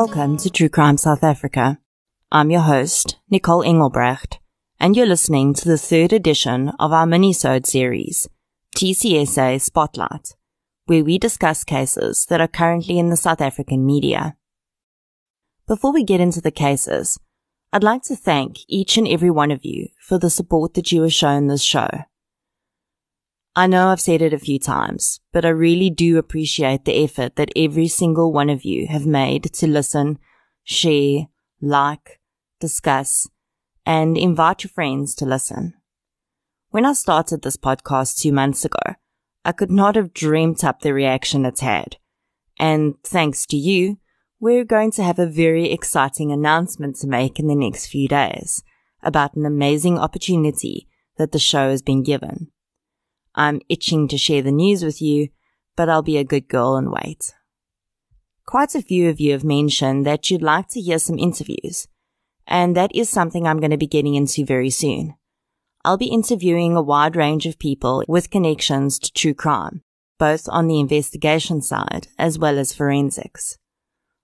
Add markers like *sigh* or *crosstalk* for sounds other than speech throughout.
Welcome to True Crime South Africa. I'm your host, Nicole Engelbrecht, and you're listening to the third edition of our mini-sode series, TCSA Spotlight, where we discuss cases that are currently in the South African media. Before we get into the cases, I'd like to thank each and every one of you for the support that you have shown this show. I know I've said it a few times, but I really do appreciate the effort that every single one of you have made to listen, share, like, discuss, and invite your friends to listen. When I started this podcast two months ago, I could not have dreamt up the reaction it's had. And thanks to you, we're going to have a very exciting announcement to make in the next few days about an amazing opportunity that the show has been given. I'm itching to share the news with you, but I'll be a good girl and wait. Quite a few of you have mentioned that you'd like to hear some interviews, and that is something I'm going to be getting into very soon. I'll be interviewing a wide range of people with connections to true crime, both on the investigation side as well as forensics.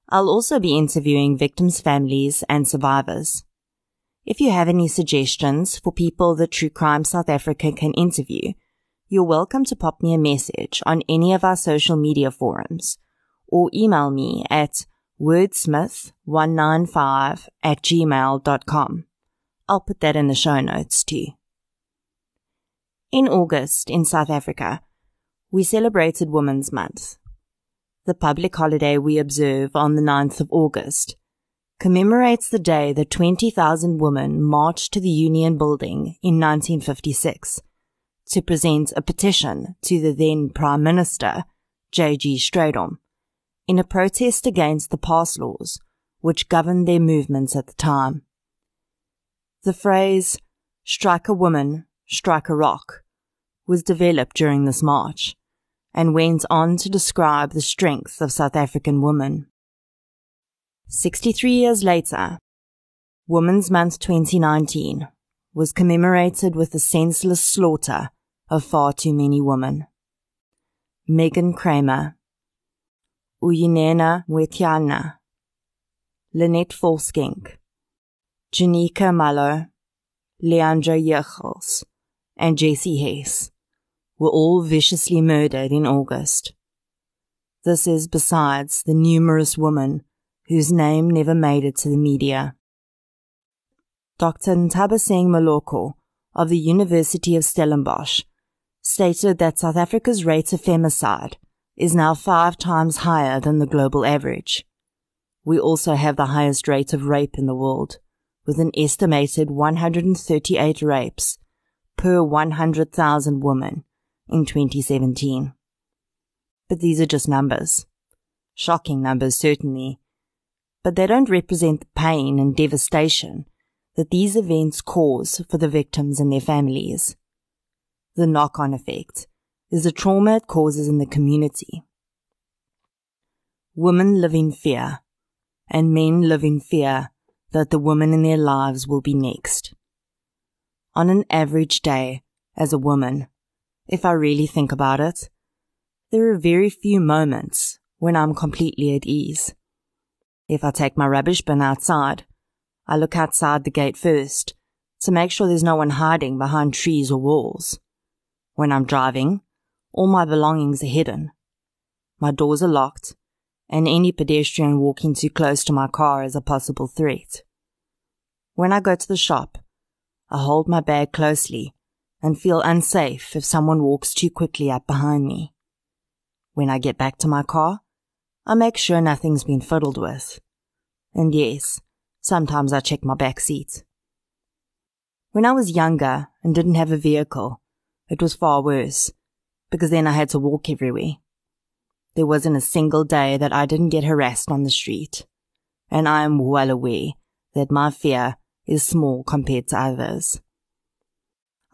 I'll also be interviewing victims' families and survivors. If you have any suggestions for people that True Crime South Africa can interview, you're welcome to pop me a message on any of our social media forums or email me at wordsmith195 at gmail.com. I'll put that in the show notes too. In August in South Africa, we celebrated Women's Month. The public holiday we observe on the 9th of August commemorates the day that 20,000 women marched to the Union Building in 1956 to present a petition to the then Prime Minister, J.G. Strijdom, in a protest against the pass laws which governed their movements at the time. The phrase, strike a woman, strike a rock, was developed during this march and went on to describe the strength of South African women. 63 years later, Women's Month 2019 was commemorated with the senseless slaughter of far too many women. Meghan Cremer, Uyinene Mrwetyana, Lynette Volschenk, Janika Mallo, Leighandre Jegels, and Jessie Hess were all viciously murdered in August. This is besides the numerous women whose name never made it to the media. Dr. Ntabaseng Moloko of the University of Stellenbosch stated that South Africa's rate of femicide is now five times higher than the global average. We also have the highest rate of rape in the world, with an estimated 138 rapes per 100,000 women in 2017. But these are just numbers. Shocking numbers, certainly. But they don't represent the pain and devastation that these events cause for the victims and their families the knock on effect is the trauma it causes in the community. Women live in fear, and men live in fear that the woman in their lives will be next. On an average day, as a woman, if I really think about it, there are very few moments when I'm completely at ease. If I take my rubbish bin outside, I look outside the gate first to make sure there's no one hiding behind trees or walls. When I'm driving, all my belongings are hidden. My doors are locked, and any pedestrian walking too close to my car is a possible threat. When I go to the shop, I hold my bag closely and feel unsafe if someone walks too quickly up behind me. When I get back to my car, I make sure nothing's been fiddled with. And yes, sometimes I check my back seat. When I was younger and didn't have a vehicle, it was far worse, because then I had to walk everywhere. There wasn't a single day that I didn't get harassed on the street, and I am well aware that my fear is small compared to others.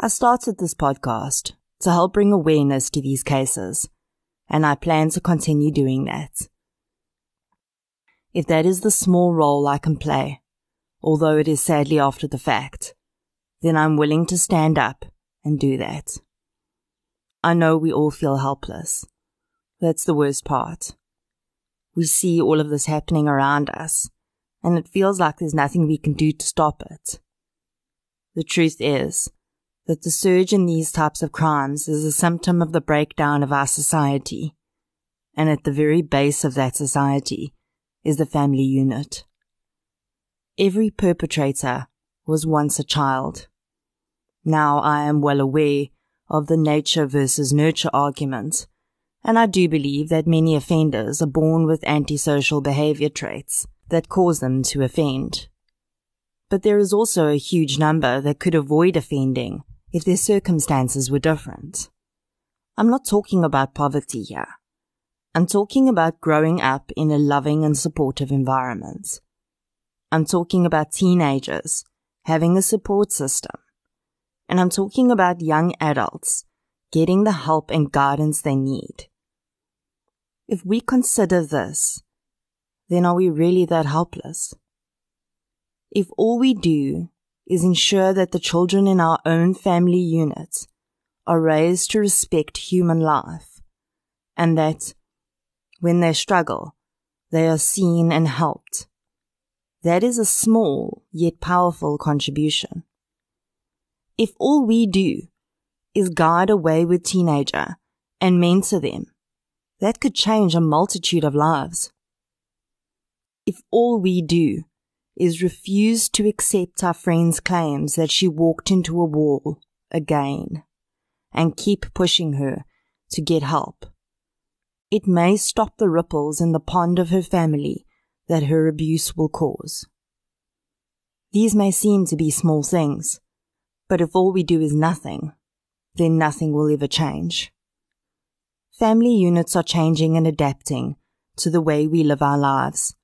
I started this podcast to help bring awareness to these cases, and I plan to continue doing that. If that is the small role I can play, although it is sadly after the fact, then I'm willing to stand up and do that. I know we all feel helpless. That's the worst part. We see all of this happening around us, and it feels like there's nothing we can do to stop it. The truth is that the surge in these types of crimes is a symptom of the breakdown of our society, and at the very base of that society is the family unit. Every perpetrator was once a child. Now I am well aware of the nature versus nurture argument, and I do believe that many offenders are born with antisocial behavior traits that cause them to offend. But there is also a huge number that could avoid offending if their circumstances were different. I'm not talking about poverty here. I'm talking about growing up in a loving and supportive environment. I'm talking about teenagers having a support system. And I'm talking about young adults getting the help and guidance they need. If we consider this, then are we really that helpless? If all we do is ensure that the children in our own family unit are raised to respect human life and that when they struggle, they are seen and helped. That is a small yet powerful contribution. If all we do is guide a wayward teenager and mentor them, that could change a multitude of lives. If all we do is refuse to accept our friend's claims that she walked into a wall again and keep pushing her to get help, it may stop the ripples in the pond of her family that her abuse will cause. These may seem to be small things, but if all we do is nothing, then nothing will ever change. Family units are changing and adapting to the way we live our lives,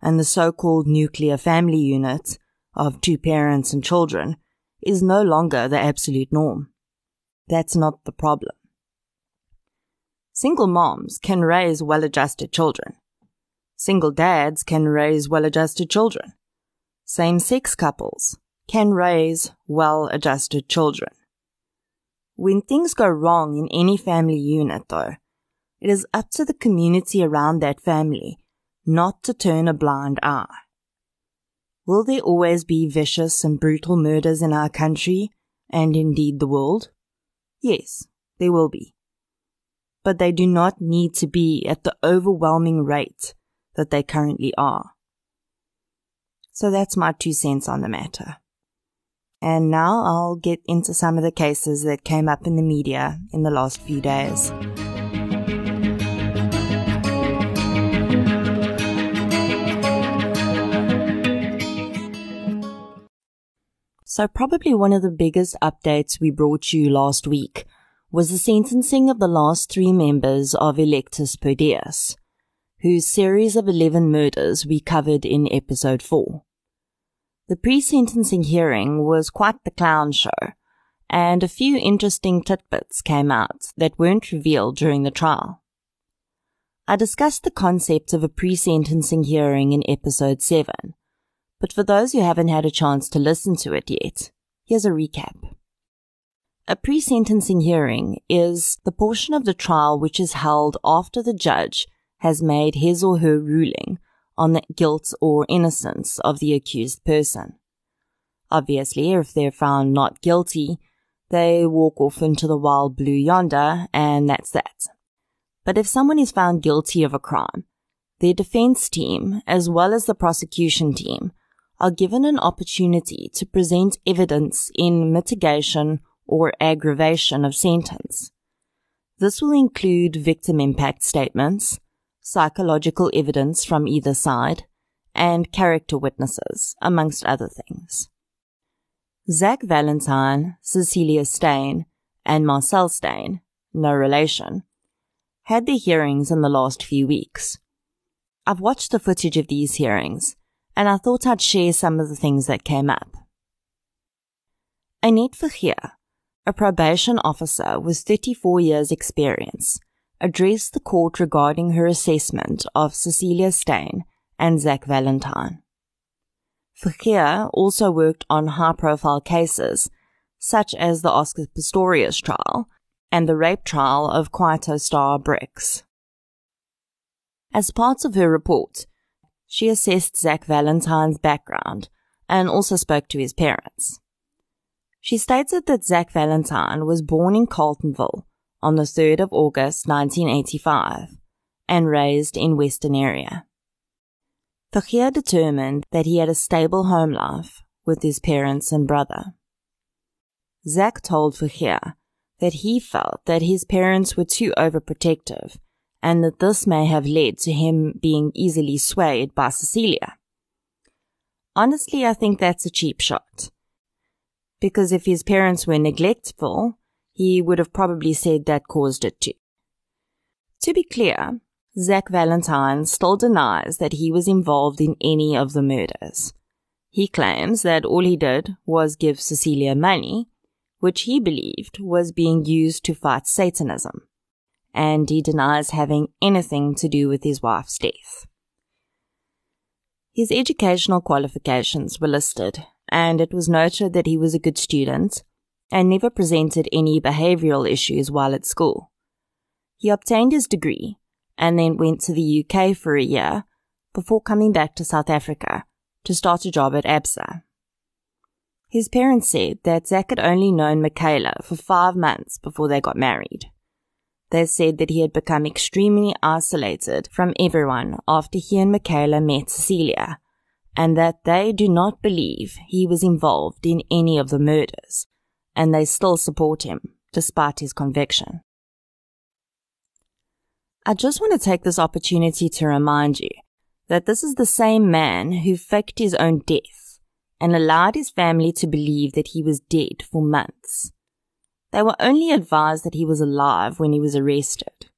and the so-called nuclear family unit of two parents and children is no longer the absolute norm. That's not the problem. Single moms can raise well-adjusted children. Single dads can raise well-adjusted children. Same-sex couples can raise well-adjusted children. When things go wrong in any family unit though, it is up to the community around that family not to turn a blind eye. Will there always be vicious and brutal murders in our country and indeed the world? Yes, there will be but they do not need to be at the overwhelming rate that they currently are. So that's my two cents on the matter. And now I'll get into some of the cases that came up in the media in the last few days. So probably one of the biggest updates we brought you last week was the sentencing of the last three members of Electus per Deus, whose series of 11 murders we covered in episode 4. The pre-sentencing hearing was quite the clown show, and a few interesting tidbits came out that weren't revealed during the trial. I discussed the concept of a pre-sentencing hearing in episode 7, but for those who haven't had a chance to listen to it yet, here's a recap. A pre-sentencing hearing is the portion of the trial which is held after the judge has made his or her ruling on the guilt or innocence of the accused person. Obviously, if they're found not guilty, they walk off into the wild blue yonder, and that's that. But if someone is found guilty of a crime, their defense team, as well as the prosecution team, are given an opportunity to present evidence in mitigation or aggravation of sentence. This will include victim impact statements, psychological evidence from either side, and character witnesses, amongst other things. Zach Valentine, Cecilia Steyn, and Marcel Steyn, no relation, had their hearings in the last few weeks. I've watched the footage of these hearings, and I thought I'd share some of the things that came up. Annette Vergeer, a probation officer with 34 years experience, addressed the court regarding her assessment of Cecilia Steyn and Zach Valentine. Vergeer also worked on high-profile cases, such as the Oscar Pistorius trial and the rape trial of Kwaito star Brickz. As part of her report, she assessed Zach Valentine's background and also spoke to his parents. She stated that Zach Valentine was born in Carletonville on the 3rd of August 1985 and raised in Western area. Vergeer determined that he had a stable home life with his parents and brother. Zach told Vergeer that he felt that his parents were too overprotective and that this may have led to him being easily swayed by Cecilia. Honestly, I think that's a cheap shot. Because if his parents were neglectful, he would have probably said that caused it too. To be clear, Zach Valentine still denies that he was involved in any of the murders. He claims that all he did was give Cecilia money, which he believed was being used to fight Satanism and he denies having anything to do with his wife's death. His educational qualifications were listed, and it was noted that he was a good student and never presented any behavioral issues while at school. He obtained his degree and then went to the UK for a year before coming back to South Africa to start a job at ABSA. His parents said that Zach had only known Michaela for five months before they got married. They said that he had become extremely isolated from everyone after he and Michaela met Cecilia, and that they do not believe he was involved in any of the murders, and they still support him despite his conviction. I just want to take this opportunity to remind you that this is the same man who faked his own death and allowed his family to believe that he was dead for months. They were only advised that he was alive when he was arrested.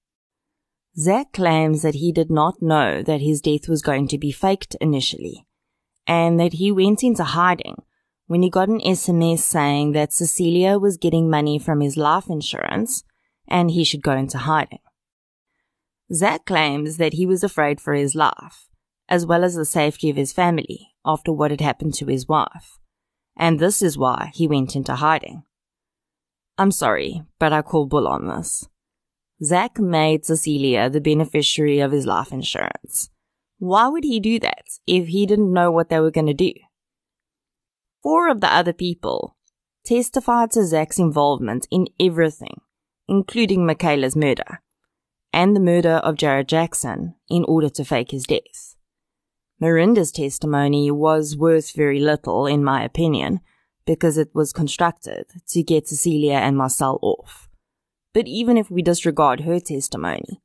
Zach claims that he did not know that his death was going to be faked initially, and that he went into hiding when he got an SMS saying that Cecilia was getting money from his life insurance and he should go into hiding. Zach claims that he was afraid for his life, as well as the safety of his family after what had happened to his wife, and this is why he went into hiding. I'm sorry, but I call bull on this. Zach made Cecilia the beneficiary of his life insurance. Why would he do that if he didn't know what they were going to do? Four of the other people testified to Zach's involvement in everything, including Michaela's murder and the murder of Jared Jackson in order to fake his death. Marinda's testimony was worth very little, in my opinion, because it was constructed to get Cecilia and Marcel off. But even if we disregard her testimony,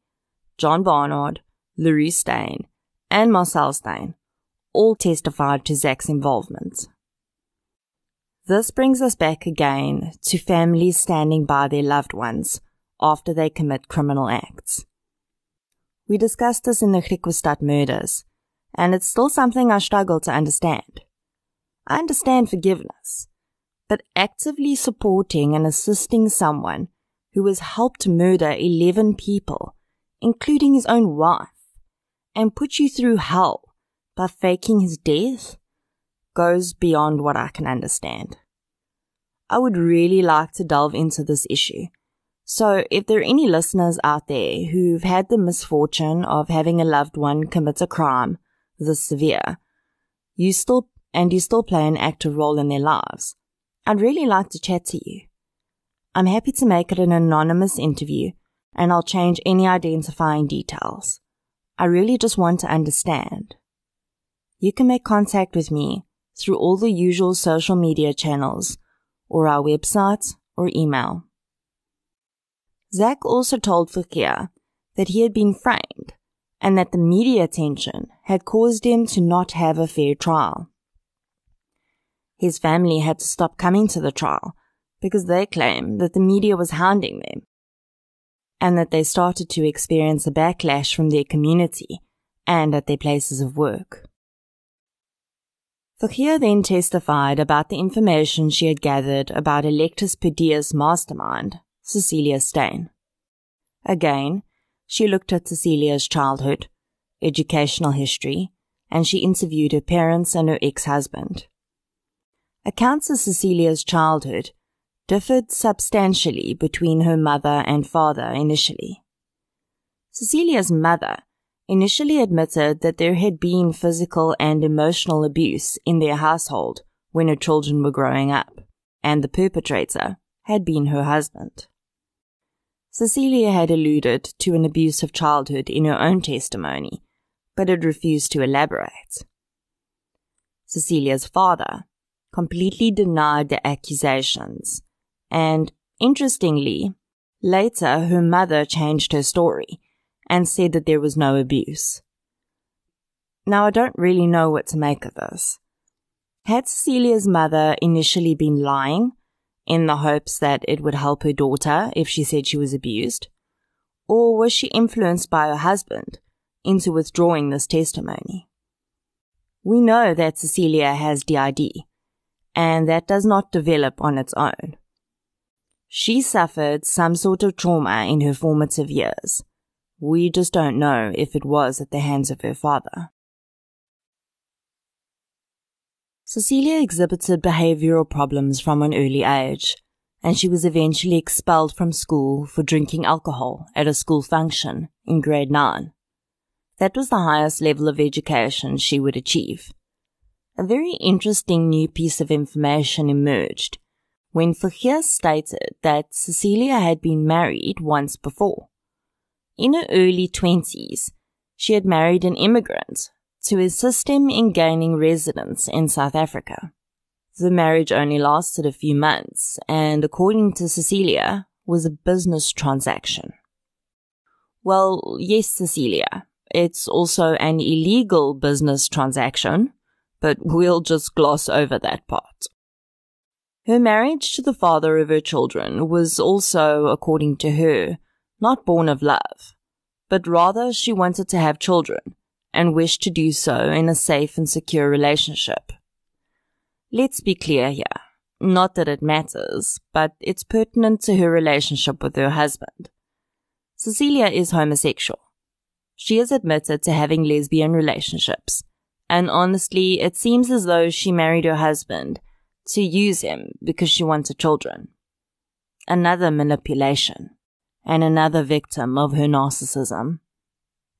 John Barnard, Le Roux Steyn, and Marcel Steyn all testified to Zach's involvement. This brings us back again to families standing by their loved ones after they commit criminal acts. We discussed this in the Griquastad murders, and it's still something I struggle to understand. I understand forgiveness, but actively supporting and assisting someone who has helped murder 11 people, including his own wife, and put you through hell by faking his death goes beyond what I can understand. I would really like to delve into this issue. So if there are any listeners out there who've had the misfortune of having a loved one commit a crime this severe, you still, and you still play an active role in their lives, I'd really like to chat to you. I'm happy to make it an anonymous interview and I'll change any identifying details. I really just want to understand. You can make contact with me through all the usual social media channels or our website or email. Zach also told Vergeer that he had been framed and that the media attention had caused him to not have a fair trial. His family had to stop coming to the trial because they claimed that the media was hounding them and that they started to experience a backlash from their community and at their places of work. Vergeer then testified about the information she had gathered about Electus per Deus's mastermind, Cecilia Steyn. Again, she looked at Cecilia's childhood, educational history, and she interviewed her parents and her ex-husband. Accounts of Cecilia's childhood differed substantially between her mother and father initially. Cecilia's mother initially admitted that there had been physical and emotional abuse in their household when her children were growing up, and the perpetrator had been her husband. Cecilia had alluded to an abusive childhood in her own testimony, but had refused to elaborate. Cecilia's father completely denied the accusations, and interestingly, later her mother changed her story and said that there was no abuse. Now, I don't really know what to make of this. Had Cecilia's mother initially been lying in the hopes that it would help her daughter if she said she was abused? Or was she influenced by her husband into withdrawing this testimony? We know that Cecilia has DID, and that does not develop on its own. She suffered some sort of trauma in her formative years, we just don't know if it was at the hands of her father. Cecilia exhibited behavioral problems from an early age, and she was eventually expelled from school for drinking alcohol at a school function in grade 9. That was the highest level of education she would achieve. A very interesting new piece of information emerged when Vergeer stated that Cecilia had been married once before. In her early 20s, she had married an immigrant to assist him in gaining residence in South Africa. The marriage only lasted a few months and, according to Cecilia, was a business transaction. Well, yes, Cecilia, it's also an illegal business transaction, but we'll just gloss over that part. Her marriage to the father of her children was also, according to her, not born of love, but rather she wanted to have children and wished to do so in a safe and secure relationship. Let's be clear here. Not that it matters, but it's pertinent to her relationship with her husband. Cecilia is homosexual. She has admitted to having lesbian relationships, and honestly, it seems as though she married her husband to use him because she wanted children. Another manipulation and another victim of her narcissism.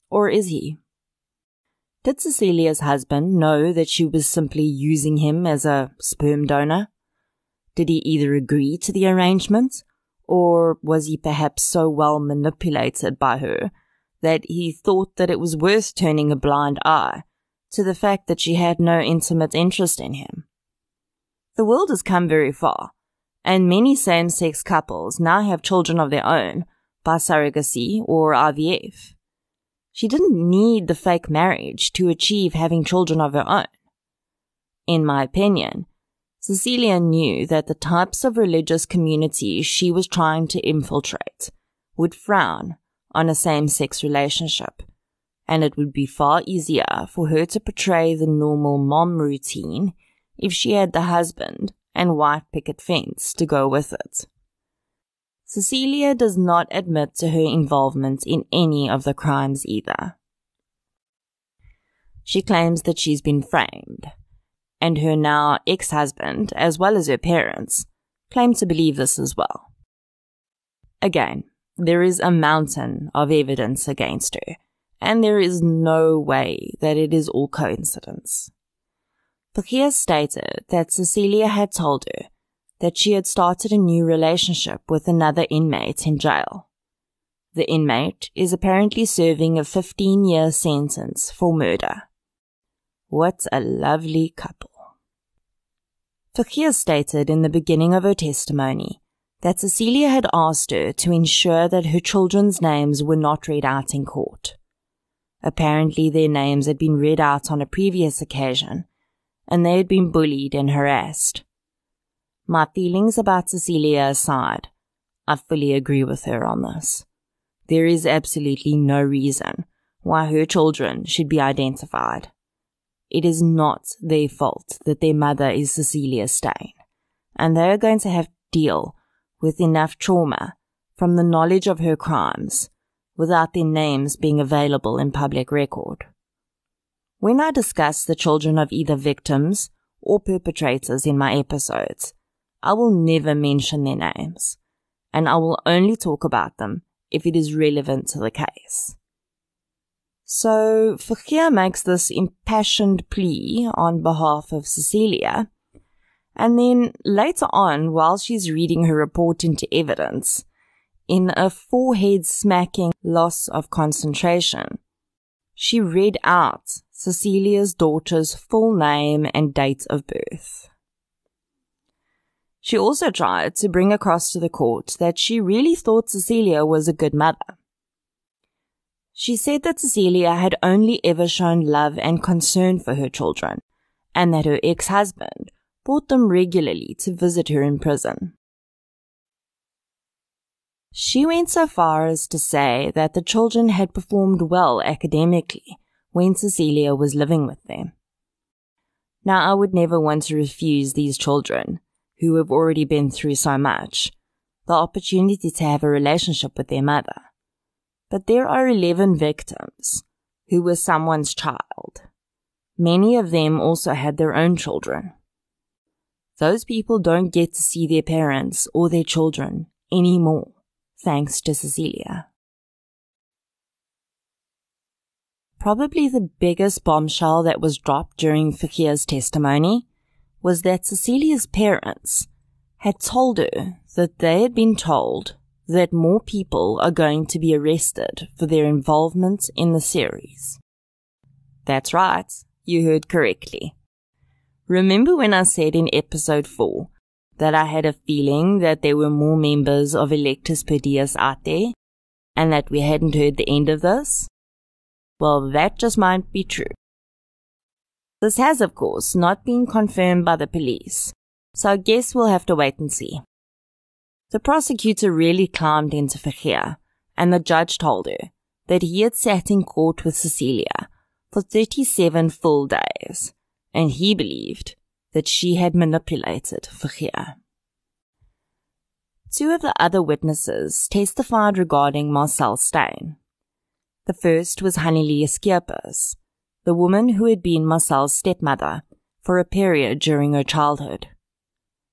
Or is he? Did Cecilia's husband know that she was simply using him as a sperm donor? Did he either agree to the arrangement, or was he perhaps so well manipulated by her that he thought that it was worth turning a blind eye to the fact that she had no intimate interest in him? The world has come very far, and many same sex couples now have children of their own by surrogacy or IVF. She didn't need the fake marriage to achieve having children of her own. In my opinion, Cecilia knew that the types of religious communities she was trying to infiltrate would frown on a same sex relationship, and it would be far easier for her to portray the normal mom routine if she had the husband and white picket fence to go with it. Cecilia does not admit to her involvement in any of the crimes either. She claims that she's been framed, and her now ex husband, as well as her parents, claim to believe this as well. Again, there is a mountain of evidence against her, and there is no way that it is all coincidence. Vergeer stated that Cecilia had told her that she had started a new relationship with another inmate in jail. The inmate is apparently serving a 15 year sentence for murder. What a lovely couple. Vergeer stated in the beginning of her testimony that Cecilia had asked her to ensure that her children's names were not read out in court. Apparently, their names had been read out on a previous occasion, and they had been bullied and harassed. My feelings about Cecilia aside, I fully agree with her on this. There is absolutely no reason why her children should be identified. It is not their fault that their mother is Cecilia Steyn, and they are going to have to deal with enough trauma from the knowledge of her crimes without their names being available in public record. When I discuss the children of either victims or perpetrators in my episodes, I will never mention their names, and I will only talk about them if it is relevant to the case. So Vergeer makes this impassioned plea on behalf of Cecilia. And then later on, while she's reading her report into evidence, in a forehead smacking loss of concentration, she read out Cecilia's daughter's full name and date of birth. She also tried to bring across to the court that she really thought Cecilia was a good mother. She said that Cecilia had only ever shown love and concern for her children, and that her ex-husband brought them regularly to visit her in prison. She went so far as to say that the children had performed well academically when Cecilia was living with them. Now, I would never want to refuse these children, who have already been through so much, the opportunity to have a relationship with their mother. But there are 11 victims who were someone's child. Many of them also had their own children. Those people don't get to see their parents or their children anymore, thanks to Cecilia. Probably the biggest bombshell that was dropped during Vergeer's testimony was that Cecilia's parents had told her that they had been told that more people are going to be arrested for their involvement in the series. That's right, you heard correctly. Remember when I said in episode 4 that I had a feeling that there were more members of Electus per Deus out there and that we hadn't heard the end of this? Well, that just might be true. This has, of course, not been confirmed by the police, so I guess we'll have to wait and see. The prosecutor really climbed into Vergeer, and the judge told her that he had sat in court with Cecilia for 37 full days, and he believed that she had manipulated Vergeer. Two of the other witnesses testified regarding Marcel Steyn. The first was Hanelie Skeepers, the woman who had been Marcel's stepmother for a period during her childhood.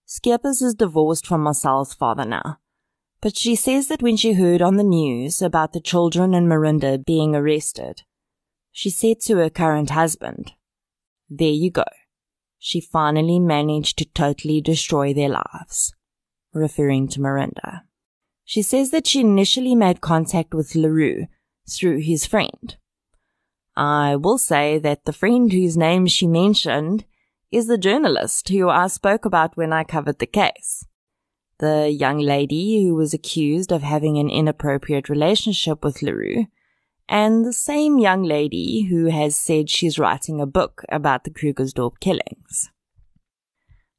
Skeepers is divorced from Marcel's father now, but she says that when she heard on the news about the children and Marinda being arrested, she said to her current husband, There you go. She finally managed to totally destroy their lives, referring to Marinda. She says that she initially made contact with Le Roux through his friend, I will say that the friend whose name she mentioned is the journalist who I spoke about when I covered the case. The young lady who was accused of having an inappropriate relationship with Le Roux, and the same young lady who has said she's writing a book about the Krugersdorp killings.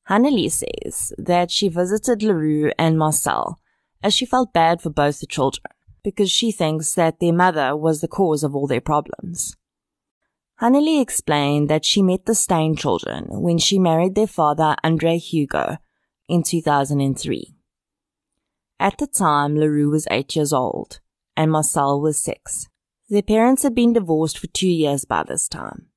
Hanelie says that she visited Le Roux and Marcel as she felt bad for both the children because she thinks that their mother was the cause of all their problems. Hanelie explained that she met the Steyn children when she married their father, Andre Hugo, in 2003. At the time, Le Roux was eight years old, and Marcel was six. Their parents had been divorced for two years by this time.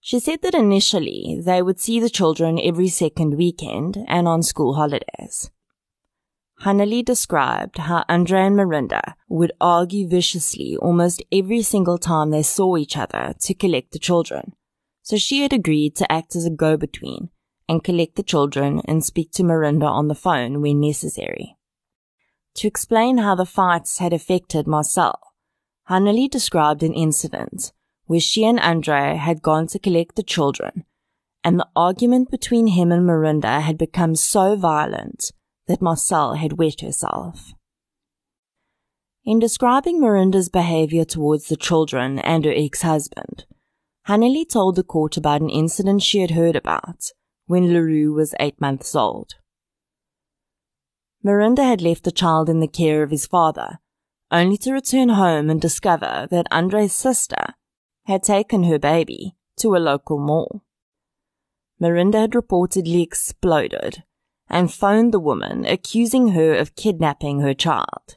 She said that initially they would see the children every second weekend and on school holidays. Hanelie described how Andre and Marinda would argue viciously almost every single time they saw each other to collect the children. So she had agreed to act as a go-between and collect the children and speak to Marinda on the phone when necessary. To explain how the fights had affected Marcel, Hanelie described an incident where she and Andre had gone to collect the children and the argument between him and Marinda had become so violent that Marcel had wet herself. In describing Marinda's behavior towards the children and her ex-husband, Hanelie told the court about an incident she had heard about when Le Roux was eight months old. Marinda had left the child in the care of his father, only to return home and discover that Andre's sister had taken her baby to a local mall. Marinda had reportedly exploded and phoned the woman, accusing her of kidnapping her child.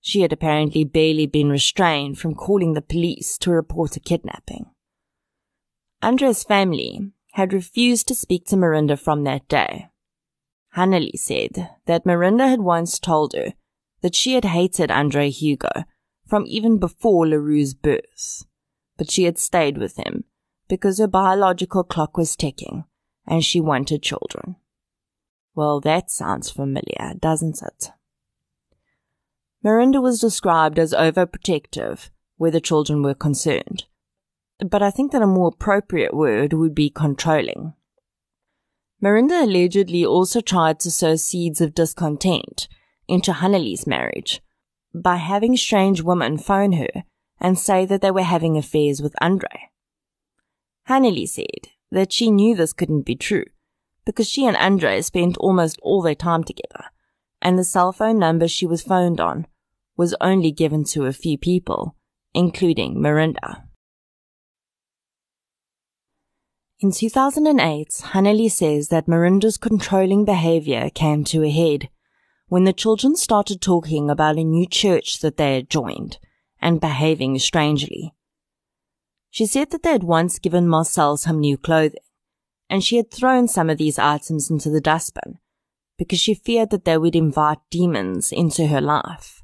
She had apparently barely been restrained from calling the police to report a kidnapping. Andre's family had refused to speak to Marinda from that day. Hanelie said that Marinda had once told her that she had hated Andre Hugo from even before Le Roux's birth, but she had stayed with him because her biological clock was ticking and she wanted children. Well, that sounds familiar, doesn't it? Marinda was described as overprotective where the children were concerned, but I think that a more appropriate word would be controlling. Marinda allegedly also tried to sow seeds of discontent into Hanelie's marriage by having strange women phone her and say that they were having affairs with Andre. Hanelie said that she knew this couldn't be true because she and Andre spent almost all their time together, and the cell phone number she was phoned on was only given to a few people, including Marinda. In 2008, Hanelie says that Marinda's controlling behavior came to a head when the children started talking about a new church that they had joined and behaving strangely. She said that they had once given Marcel some new clothing, and she had thrown some of these items into the dustbin because she feared that they would invite demons into her life.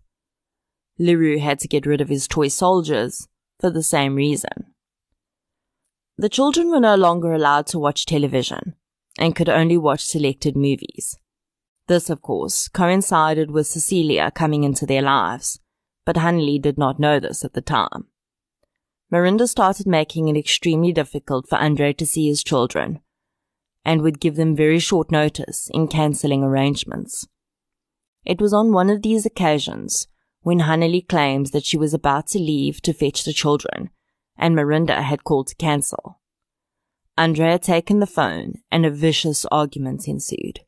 Le Roux had to get rid of his toy soldiers for the same reason. The children were no longer allowed to watch television and could only watch selected movies. This, of course, coincided with Cecilia coming into their lives, but Hanelie did not know this at the time. Marinda started making it extremely difficult for Andre to see his children and would give them very short notice in cancelling arrangements. It was on one of these occasions when Hanelie claims that she was about to leave to fetch the children and Marinda had called to cancel. Andre had taken the phone and a vicious argument ensued.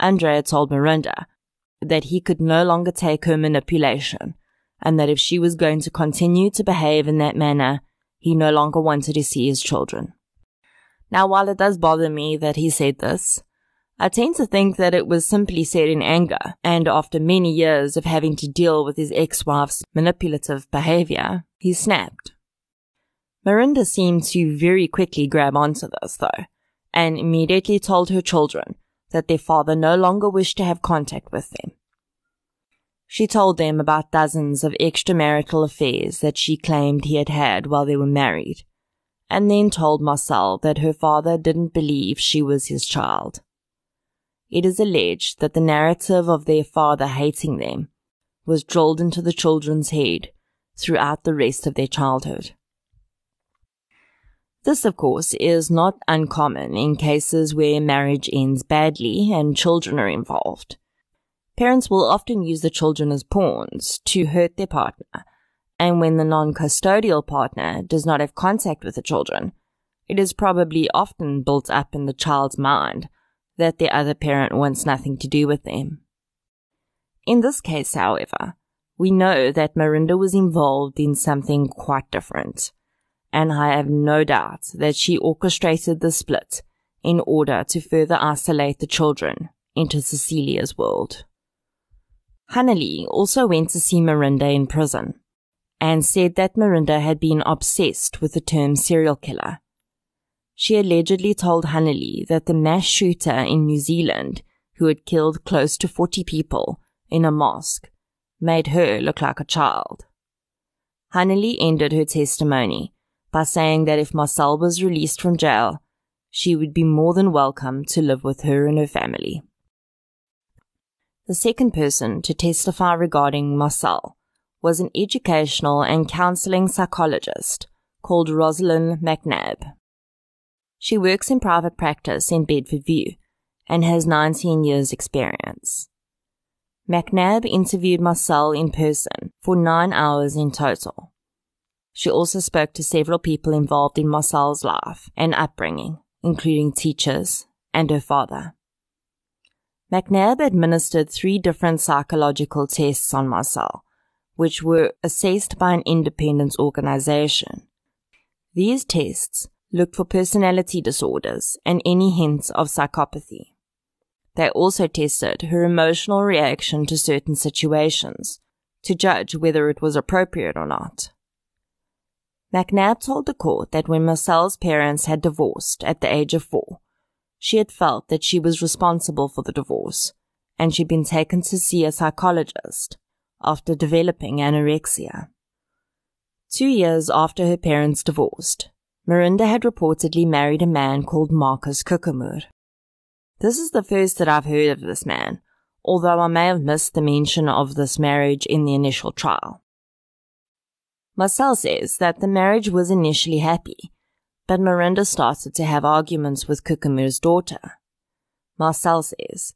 Andre told Marinda that he could no longer take her manipulation and that if she was going to continue to behave in that manner, he no longer wanted to see his children. Now, while it does bother me that he said this, I tend to think that it was simply said in anger, and after many years of having to deal with his ex-wife's manipulative behavior, he snapped. Marinda seemed to very quickly grab onto this, though, and immediately told her children that their father no longer wished to have contact with them. She told them about dozens of extramarital affairs that she claimed he had had while they were married, and then told Marcel that her father didn't believe she was his child. It is alleged that the narrative of their father hating them was drilled into the children's head throughout the rest of their childhood. This, of course, is not uncommon in cases where marriage ends badly and children are involved. Parents will often use the children as pawns to hurt their partner, and when the non-custodial partner does not have contact with the children, it is probably often built up in the child's mind that the other parent wants nothing to do with them. In this case, however, we know that Marinda was involved in something quite different and I have no doubt that she orchestrated the split in order to further isolate the children into Cecilia's world. Hanelie also went to see Marinda in prison and said that Marinda had been obsessed with the term serial killer. She allegedly told Hanelie that the mass shooter in New Zealand, who had killed close to 40 people in a mosque, made her look like a child. Hanelie ended her testimony by saying that if Marcel was released from jail, she would be more than welcome to live with her and her family. The second person to testify regarding Marcel was an educational and counseling psychologist called Rosalind McNabb. She works in private practice in Bedfordview and has 19 years experience. McNabb interviewed Marcel in person for nine hours in total. She also spoke to several people involved in Marcel's life and upbringing, including teachers and her father. McNabb administered three different psychological tests on Marcel, which were assessed by an independent organization. These tests looked for personality disorders and any hints of psychopathy. They also tested her emotional reaction to certain situations to judge whether it was appropriate or not. McNabb told the court that when Marcel's parents had divorced at the age of four, she had felt that she was responsible for the divorce, and she'd been taken to see a psychologist after developing anorexia. Two years after her parents divorced, Marinda had reportedly married a man called Marcus Kukumur. This is the first that I've heard of this man, although I may have missed the mention of this marriage in the initial trial. Marcel says that the marriage was initially happy, but Marinda started to have arguments with Kukumur's daughter. Marcel says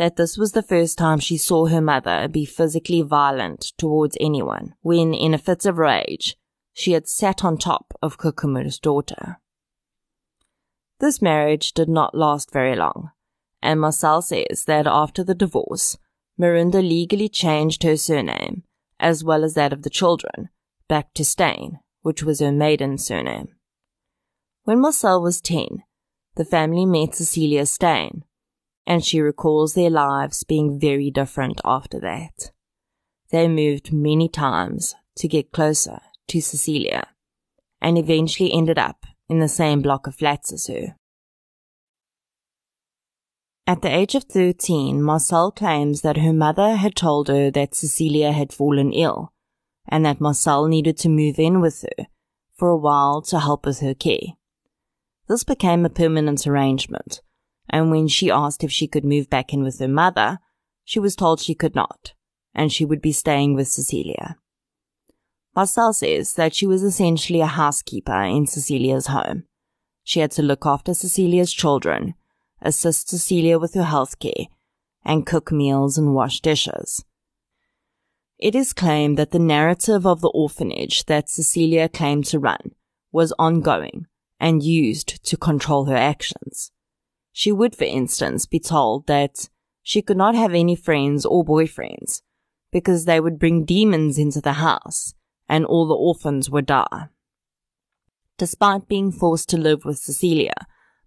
that this was the first time she saw her mother be physically violent towards anyone when, in a fit of rage, she had sat on top of Kukumur's daughter. This marriage did not last very long, and Marcel says that after the divorce, Marinda legally changed her surname, as well as that of the children, back to Steyn, which was her maiden surname. When Marcel was 10, the family met Cecilia Steyn, and she recalls their lives being very different after that. They moved many times to get closer to Cecilia, and eventually ended up in the same block of flats as her. At the age of 13, Marcel claims that her mother had told her that Cecilia had fallen ill and that Marcel needed to move in with her for a while to help with her care. This became a permanent arrangement, and when she asked if she could move back in with her mother, she was told she could not, and she would be staying with Cecilia. Marcel says that she was essentially a housekeeper in Cecilia's home. She had to look after Cecilia's children assist Cecilia with her health care, and cook meals and wash dishes. It is claimed that the narrative of the orphanage that Cecilia claimed to run was ongoing and used to control her actions. She would, for instance, be told that she could not have any friends or boyfriends because they would bring demons into the house and all the orphans would die. Despite being forced to live with Cecilia,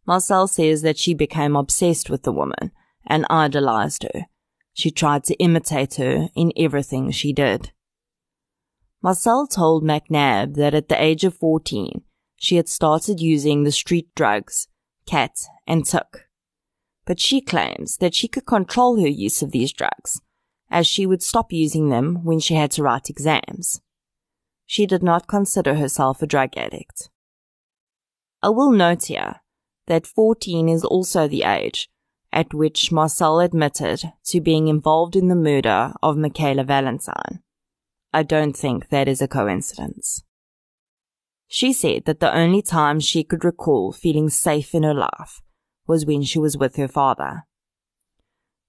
Marcel says that she became obsessed with the woman and idolized her. She tried to imitate her in everything she did. Marcel told McNabb that at the age of 14, she had started using the street drugs, cat and tik. But she claims that she could control her use of these drugs, as she would stop using them when she had to write exams. She did not consider herself a drug addict. I will note here that 14 is also the age at which Marcel admitted to being involved in the murder of Michaela Valentine. I don't think that is a coincidence. She said that the only time she could recall feeling safe in her life was when she was with her father.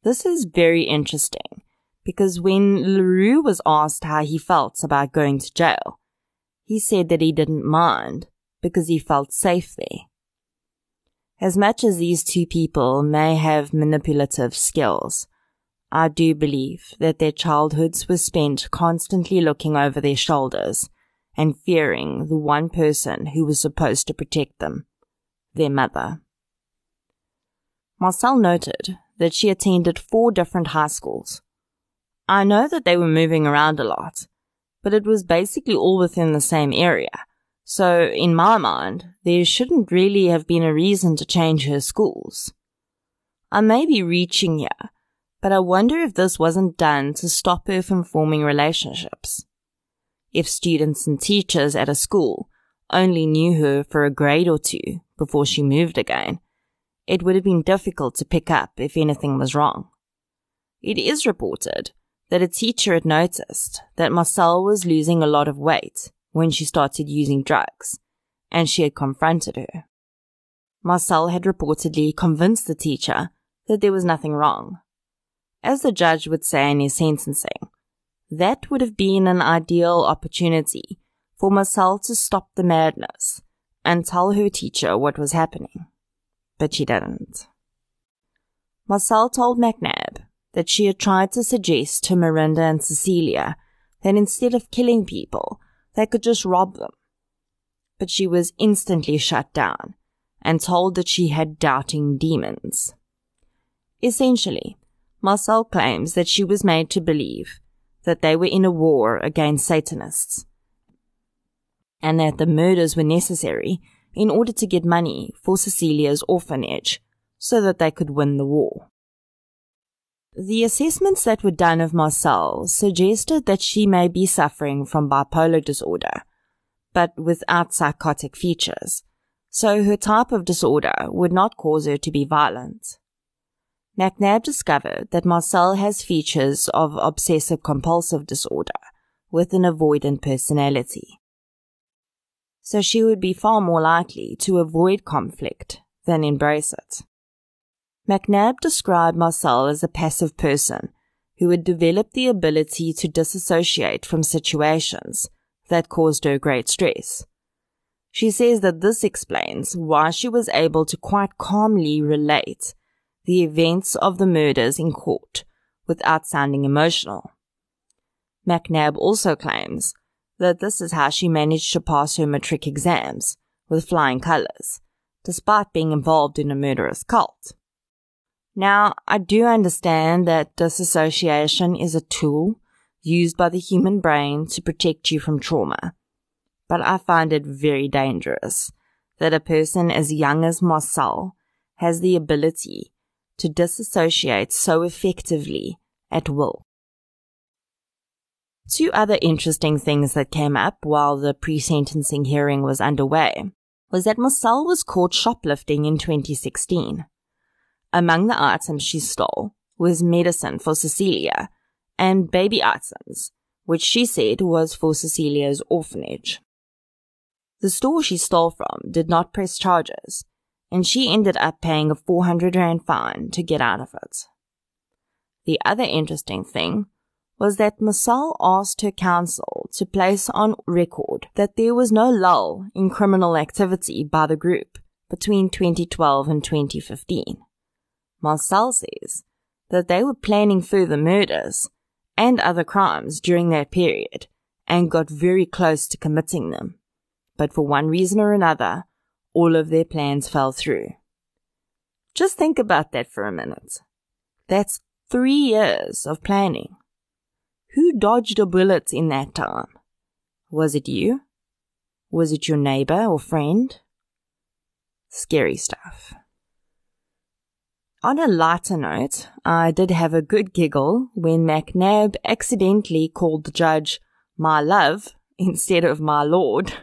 This is very interesting because when Le Roux was asked how he felt about going to jail, he said that he didn't mind because he felt safe there. As much as these two people may have manipulative skills, I do believe that their childhoods were spent constantly looking over their shoulders and fearing the one person who was supposed to protect them, their mother. Marcel noted that she attended four different high schools. I know that they were moving around a lot, but it was basically all within the same area so, in my mind, there shouldn't really have been a reason to change her schools. I may be reaching here, but I wonder if this wasn't done to stop her from forming relationships. If students and teachers at a school only knew her for a grade or two before she moved again, it would have been difficult to pick up if anything was wrong. It is reported that a teacher had noticed that Marcel was losing a lot of weight when she started using drugs, and she had confronted her. Marcel had reportedly convinced the teacher that there was nothing wrong. As the judge would say in his sentencing, that would have been an ideal opportunity for Marcel to stop the madness and tell her teacher what was happening. But she didn't. Marcel told McNabb that she had tried to suggest to Marinda and Cecilia that instead of killing people, they could just rob them. But she was instantly shut down and told that she had doubting demons. Essentially, Marcel claims that she was made to believe that they were in a war against Satanists and that the murders were necessary in order to get money for Cecilia's orphanage so that they could win the war. The assessments that were done of Marcel suggested that she may be suffering from bipolar disorder, but without psychotic features, so her type of disorder would not cause her to be violent. McNabb discovered that Marcel has features of obsessive compulsive disorder with an avoidant personality. So she would be far more likely to avoid conflict than embrace it. McNabb described Marcel as a passive person who would develop the ability to disassociate from situations that caused her great stress. She says that this explains why she was able to quite calmly relate the events of the murders in court without sounding emotional. McNabb also claims that this is how she managed to pass her matric exams with flying colors, despite being involved in a murderous cult. Now, I do understand that disassociation is a tool used by the human brain to protect you from trauma, but I find it very dangerous that a person as young as Marcel has the ability to disassociate so effectively at will. Two other interesting things that came up while the pre-sentencing hearing was underway was that Marcel was caught shoplifting in 2016. Among the items she stole was medicine for Cecilia and baby items, which she said was for Cecilia's orphanage. The store she stole from did not press charges, and she ended up paying a 400 rand fine to get out of it. The other interesting thing was that Marcel asked her counsel to place on record that there was no lull in criminal activity by the group between 2012 and 2015. Marcel says that they were planning further murders and other crimes during that period and got very close to committing them. But for one reason or another, all of their plans fell through. Just think about that for a minute. That's three years of planning. Who dodged a bullet in that time? Was it you? Was it your neighbor or friend? Scary stuff. On a lighter note, I did have a good giggle when McNabb accidentally called the judge my love *laughs* instead of my lord.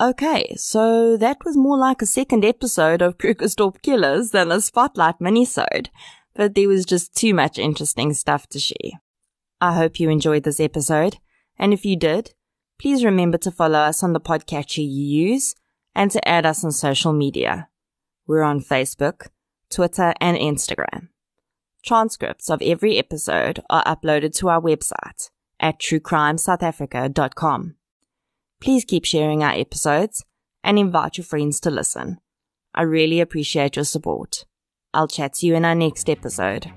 Okay, so that was more like a second episode of Krugersdorp Killers than a Spotlight minisode, but there was just too much interesting stuff to share. I hope you enjoyed this episode, and if you did, please remember to follow us on the podcatcher you use and to add us on social media. We're on Facebook, Twitter, and Instagram. Transcripts of every episode are uploaded to our website at truecrimesouthafrica.com. Please keep sharing our episodes and invite your friends to listen. I really appreciate your support. I'll chat to you in our next episode.